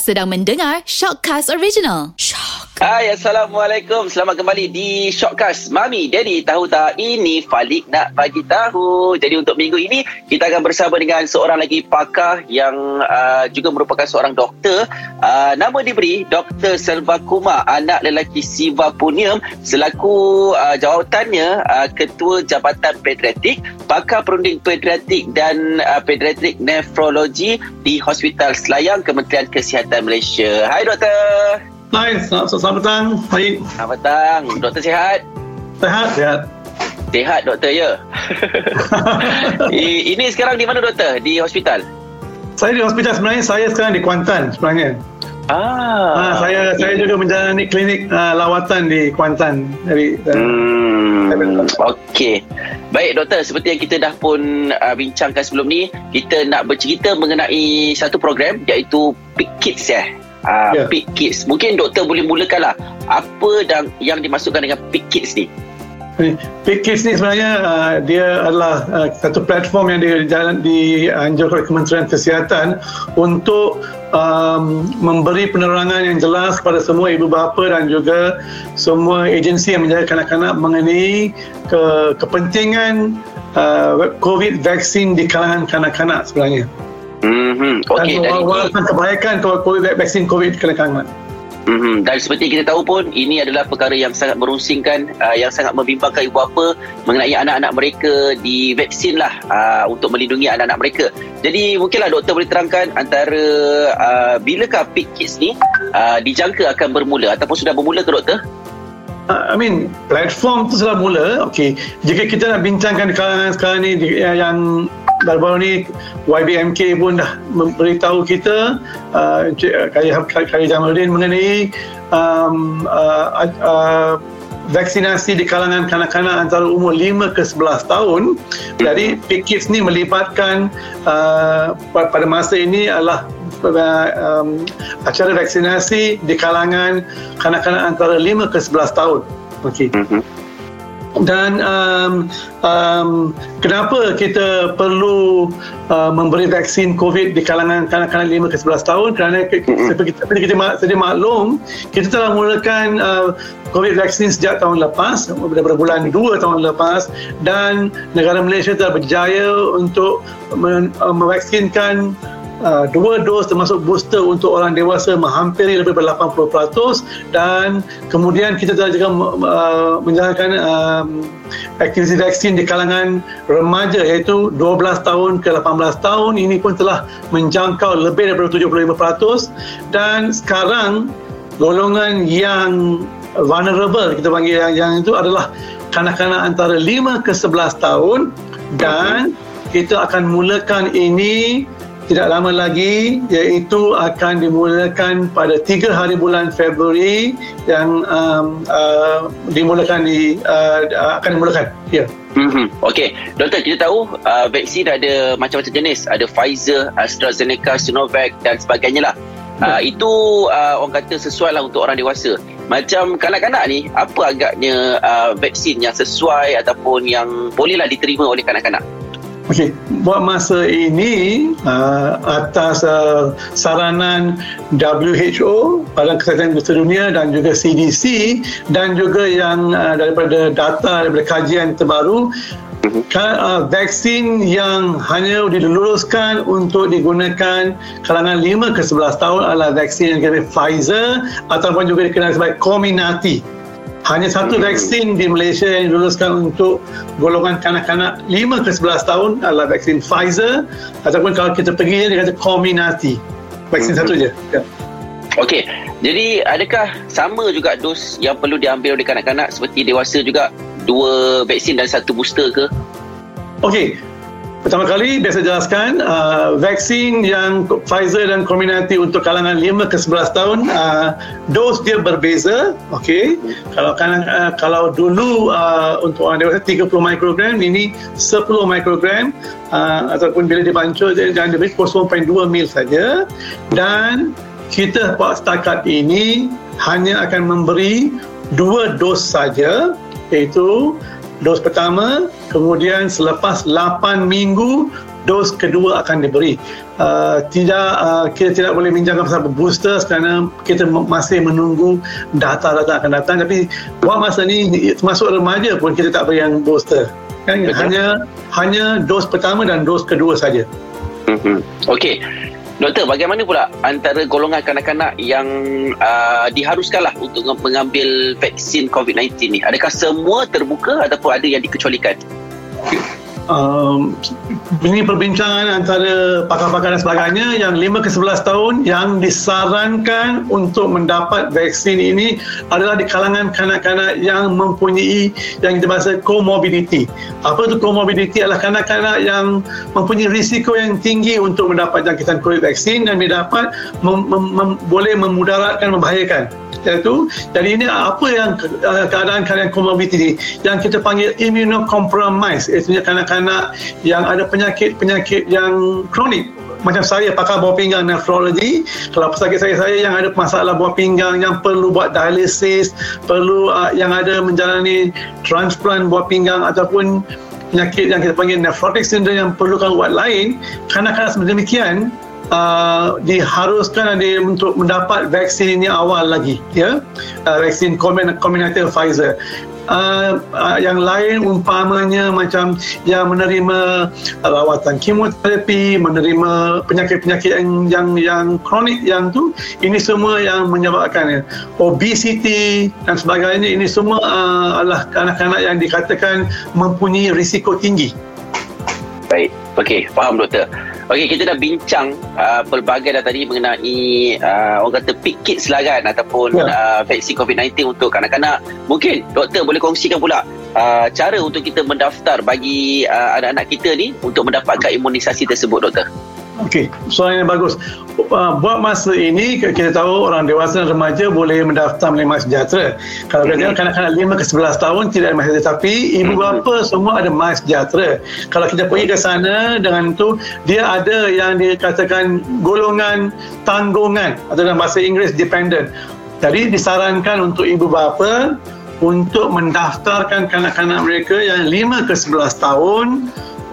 Sedang mendengar Shockcast Original. Shock. Hai, Assalamualaikum. Selamat kembali di Shockcast. Mami, Daddy, tahu tak? Ini Falik nak bagi tahu. Jadi untuk minggu ini, kita akan bersama dengan seorang lagi pakar yang uh, juga merupakan seorang doktor. Uh, nama diberi Dr. Selva Kumar, anak lelaki Siva Puniam selaku uh, jawatannya uh, Ketua Jabatan Pediatrik, pakar perunding pediatrik dan uh, pediatrik nefrologi di Hospital Selayang Kementerian Kesihatan Malaysia. Hai doktor. Hai, selamat, selamat petang. Baik. Selamat petang. Doktor sihat? Sehat, sehat. Sehat doktor ya. Ini sekarang di mana doktor? Di hospital? Saya di hospital sebenarnya, saya sekarang di Kuantan sebenarnya. Ah. Ah, saya saya juga menjalani klinik uh, lawatan di Kuantan. Dari, Hmm, Okey. Baik doktor, seperti yang kita dah pun uh, bincangkan sebelum ni, kita nak bercerita mengenai satu program iaitu Pick Kids ya. Uh, Ya. Pick Kids. Mungkin doktor boleh mulakanlah apa dan yang dimasukkan dengan Pick Kids ni. PKIS ni sebenarnya uh, dia adalah uh, satu platform yang dijalan dianjurkan oleh Kementerian Kesihatan untuk um, memberi penerangan yang jelas kepada semua ibu bapa dan juga semua agensi yang menjaga kanak-kanak mengenai ke, kepentingan uh, COVID vaksin di kalangan kanak-kanak sebenarnya. Mhm. Okey, dan dan ini walaupun kebaikan COVID, vaksin COVID di kanak-kanak. Mm-hmm. Dan seperti kita tahu pun ini adalah perkara yang sangat merusingkan uh, yang sangat membimbangkan ibu bapa mengenai anak-anak mereka di vaksin lah uh, untuk melindungi anak-anak mereka. Jadi mungkinlah doktor boleh terangkan antara uh, bilakah Pick Kids ni uh, dijangka akan bermula ataupun sudah bermula ke doktor? I mean platform tu sudah mula okey jika kita nak bincangkan di kalangan sekarang ni yang baru-baru ni YBMK pun dah memberitahu kita uh, Kari, Kari Jamaluddin mengenai um, uh, uh, vaksinasi di kalangan kanak-kanak antara umur 5 ke 11 tahun jadi PKIS ni melibatkan uh, pada masa ini adalah um, acara vaksinasi di kalangan kanak-kanak antara 5 ke 11 tahun. Okey. Mm-hmm. Dan um, um, kenapa kita perlu uh, memberi vaksin COVID di kalangan kanak-kanak 5 ke 11 tahun? Kerana seperti kita, seperti kita sedia maklum, kita telah mulakan uh, COVID vaksin sejak tahun lepas, daripada bulan 2 tahun lepas dan negara Malaysia telah berjaya untuk men, uh, mevaksinkan Uh, dua dos termasuk booster untuk orang dewasa menghampiri lebih dari 80% dan kemudian kita telah juga uh, menjalankan um, aktiviti vaksin di kalangan remaja iaitu 12 tahun ke 18 tahun. Ini pun telah menjangkau lebih daripada 75% dan sekarang golongan yang vulnerable kita panggil yang, yang itu adalah kanak-kanak antara 5 ke 11 tahun. Dan kita akan mulakan ini tidak lama lagi iaitu akan dimulakan pada 3 hari bulan Februari yang um, uh, dimulakan di uh, akan dimulakan ya yeah. Mm-hmm. Okey, doktor kita tahu uh, vaksin ada macam-macam jenis, ada Pfizer, AstraZeneca, Sinovac dan sebagainya lah. Uh, itu uh, orang kata sesuai lah untuk orang dewasa. Macam kanak-kanak ni, apa agaknya uh, vaksin yang sesuai ataupun yang bolehlah diterima oleh kanak-kanak? Okey, buat masa ini uh, atas uh, saranan WHO, Badan Kesihatan Dunia dan juga CDC dan juga yang uh, daripada data daripada kajian terbaru uh, vaksin yang hanya diluluskan untuk digunakan kalangan 5 ke 11 tahun adalah vaksin yang dikenali Pfizer ataupun juga dikenali sebagai Comirnaty. Hanya satu vaksin di Malaysia yang diluluskan untuk golongan kanak-kanak 5 ke 11 tahun adalah vaksin Pfizer ataupun kalau kita pergi dia kata Comirnaty. Vaksin satu je. Ya. Okey, jadi adakah sama juga dos yang perlu diambil oleh kanak-kanak seperti dewasa juga dua vaksin dan satu booster ke? Okey. Pertama kali biasa jelaskan uh, vaksin yang Pfizer dan Comirnaty untuk kalangan 5 ke 11 tahun uh, dos dia berbeza okey. Kalau kan uh, kalau dulu uh, untuk orang dewasa 30 mikrogram ini 10 mikrogram uh, ataupun bila dibancur jangan diberi 0.2 mil saja. Dan kita buat setakat ini hanya akan memberi dua dos saja iaitu dos pertama kemudian selepas 8 minggu dos kedua akan diberi. Uh, tidak uh, kita tidak boleh bincangkan pasal booster kerana kita masih menunggu data-data akan datang tapi buat masa ni termasuk remaja pun kita tak beri yang booster. Kan? Hanya hanya dos pertama dan dos kedua saja. Mm-hmm. Okey. Doktor, bagaimana pula antara golongan kanak-kanak yang uh, diharuskanlah untuk mengambil vaksin COVID-19 ni? Adakah semua terbuka ataupun ada yang dikecualikan? Um, ini perbincangan antara pakar-pakar dan sebagainya yang 5 ke 11 tahun yang disarankan untuk mendapat vaksin ini adalah di kalangan kanak-kanak yang mempunyai yang kita bahasa comorbidity. Apa itu comorbidity adalah kanak-kanak yang mempunyai risiko yang tinggi untuk mendapat jangkitan COVID vaksin dan dapat mem- mem- mem- boleh memudaratkan, membahayakan iaitu jadi ini apa yang keadaan keadaan comorbidity yang kita panggil immunocompromised iaitu kanak-kanak yang ada penyakit-penyakit yang kronik. Macam saya pakar buah pinggang nephrology kalau pesakit saya saya yang ada masalah buah pinggang yang perlu buat dialisis perlu uh, yang ada menjalani transplant buah pinggang ataupun penyakit yang kita panggil nephrotic syndrome yang perlukan ubat lain. Kanak-kanak demikian uh, diharuskan ada untuk mendapat vaksin ini awal lagi ya. Uh, vaksin Comirnaty Pfizer. Uh, uh, yang lain umpamanya macam yang menerima rawatan kemoterapi menerima penyakit-penyakit yang yang yang kronik yang tu ini semua yang menyebabkan ya, obesity dan sebagainya ini semua uh, adalah kanak-kanak yang dikatakan mempunyai risiko tinggi. Baik. Okey faham doktor Okey, kita dah bincang uh, pelbagai dah tadi mengenai uh, orang kata pick kids lah kan ataupun yeah. uh, vaksin COVID-19 untuk kanak-kanak. Mungkin doktor boleh kongsikan pula uh, cara untuk kita mendaftar bagi uh, anak-anak kita ni untuk mendapatkan imunisasi tersebut doktor. Okey, soalan yang bagus. Uh, buat masa ini kita tahu orang dewasa dan remaja boleh mendaftar melalui Mas Sejahtera. Kalau mm-hmm. kanak-kanak 5 ke 11 tahun tidak ada Mas Sejahtera tapi ibu mm-hmm. bapa semua ada Mas Sejahtera. Kalau kita pergi ke sana dengan tu dia ada yang dikatakan golongan tanggungan atau dalam bahasa Inggeris dependent. Jadi disarankan untuk ibu bapa untuk mendaftarkan kanak-kanak mereka yang 5 ke 11 tahun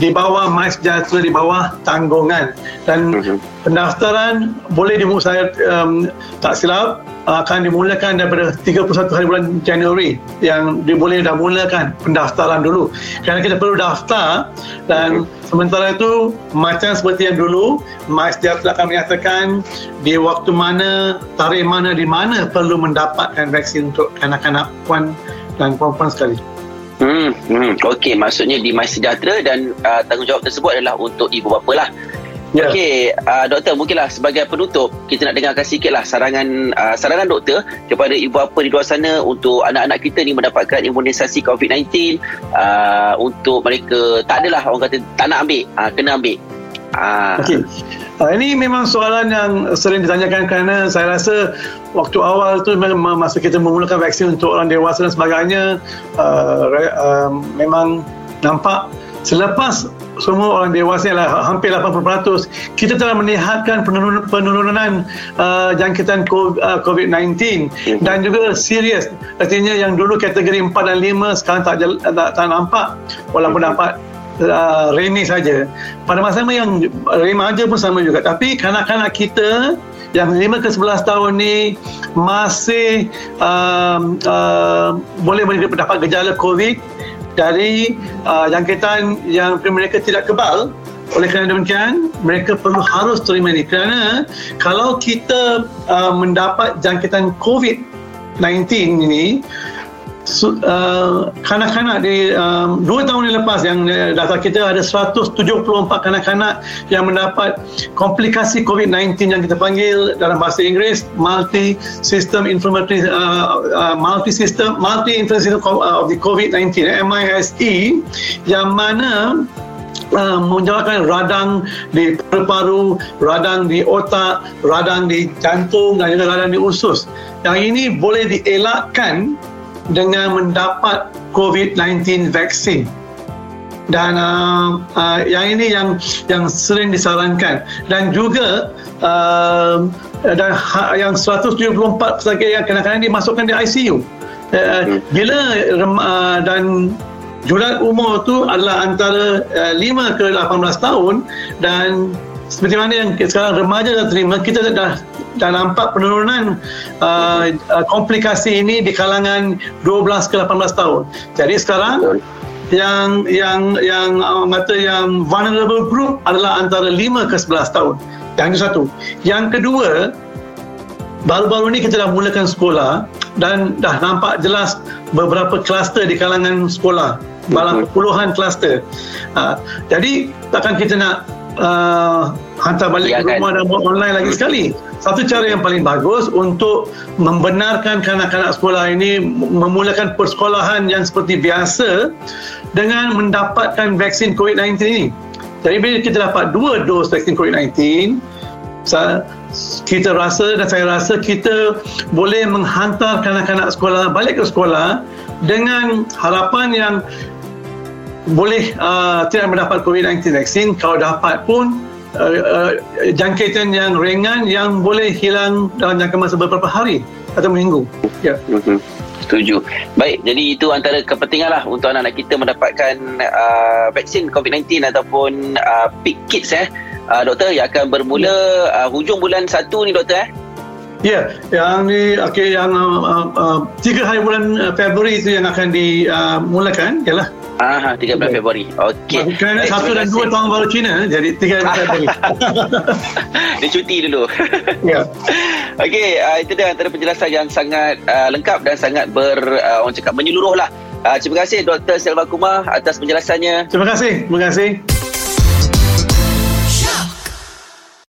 di bawah Mais Sejahtera di bawah tanggungan dan uh-huh. pendaftaran boleh dimulai um, tak silap akan dimulakan daripada 31 hari bulan Januari yang diboleh dah mulakan pendaftaran dulu kerana kita perlu daftar dan uh-huh. sementara itu macam seperti yang dulu Mais Sejahtera akan menyatakan di waktu mana tarikh mana di mana perlu mendapatkan vaksin untuk kanak-kanak puan dan puan-puan sekali. Hmm, hmm. Okey, maksudnya di My Sejahtera dan uh, tanggungjawab tersebut adalah untuk ibu bapa lah. Yeah. Okey, uh, doktor mungkinlah sebagai penutup kita nak dengarkan sikitlah sarangan uh, sarangan doktor kepada ibu bapa di luar sana untuk anak-anak kita ni mendapatkan imunisasi COVID-19 uh, untuk mereka tak adalah orang kata tak nak ambil, uh, kena ambil. Uh. Okey. Uh, ini memang soalan yang sering ditanyakan kerana saya rasa waktu awal tu masa kita memulakan vaksin untuk orang dewasa dan sebagainya uh, uh, memang nampak selepas semua orang dewasa lah hampir 80% kita telah melihatkan penurunan, penurunan uh, jangkitan COVID-19 mhm. dan juga serius artinya yang dulu kategori 4 dan 5 sekarang tak, tak, tak nampak walaupun mhm. dapat uh, remi saja. Pada masa yang remaja pun sama juga. Tapi kanak-kanak kita yang 5 ke 11 tahun ni masih um, uh, boleh mendapat gejala COVID dari uh, jangkitan yang mereka tidak kebal oleh kerana demikian mereka perlu harus terima ini kerana kalau kita uh, mendapat jangkitan COVID-19 ini Uh, kanak-kanak di um, dua tahun yang lepas yang uh, data kita ada 174 kanak-kanak yang mendapat komplikasi COVID-19 yang kita panggil dalam bahasa Inggeris multi system inflammatory uh, uh, multi system multi inflammatory uh, of the COVID-19 MISE yang mana uh, menjawabkan radang di paru-paru, radang di otak, radang di jantung dan juga radang di usus. Yang ini boleh dielakkan dengan mendapat COVID-19 vaksin dan uh, uh, yang ini yang yang sering disarankan. Dan juga uh, dan ha, yang 174 pesakit yang kena-kena dimasukkan di ICU uh, hmm. bila uh, dan jurat umur tu adalah antara uh, 5 ke 18 tahun dan seperti mana yang sekarang remaja dah terima kita dah dah nampak penurunan uh, uh, komplikasi ini di kalangan 12 ke 18 tahun. Jadi sekarang yang yang yang uh, mata yang vulnerable group adalah antara 5 ke 11 tahun. Yang itu satu. Yang kedua, baru-baru ini kita dah mulakan sekolah dan dah nampak jelas beberapa kluster di kalangan sekolah. Malah puluhan kluster. Uh, jadi takkan kita nak uh, hantar balik ya, ke rumah kan? dan buat online lagi sekali. Satu cara yang paling bagus untuk membenarkan kanak-kanak sekolah ini memulakan persekolahan yang seperti biasa dengan mendapatkan vaksin COVID-19 ini. Jadi bila kita dapat dua dos vaksin COVID-19, kita rasa dan saya rasa kita boleh menghantar kanak-kanak sekolah balik ke sekolah dengan harapan yang boleh uh, tidak mendapat COVID-19 vaksin kalau dapat pun uh, uh, jangkitan yang ringan yang boleh hilang dalam jangka masa beberapa hari atau minggu ya yeah. Setuju. Baik, jadi itu antara kepentingan lah untuk anak-anak kita mendapatkan uh, vaksin COVID-19 ataupun uh, PIC Kids eh. Uh, doktor, yang akan bermula uh, hujung bulan 1 ni doktor eh. Ya, yang ni okey yang uh, uh, tiga hari bulan uh, Februari itu yang akan dimulakan ialah Ah, 13 okay. Februari. Okey. Kerana satu dan dua tahun baru Cina, jadi 3 Februari. dia cuti dulu. ya. Okey, uh, itu dia antara penjelasan yang sangat uh, lengkap dan sangat ber uh, orang cakap menyeluruh lah. Uh, terima kasih Dr. Selva Kumar atas penjelasannya. Terima kasih. Terima kasih.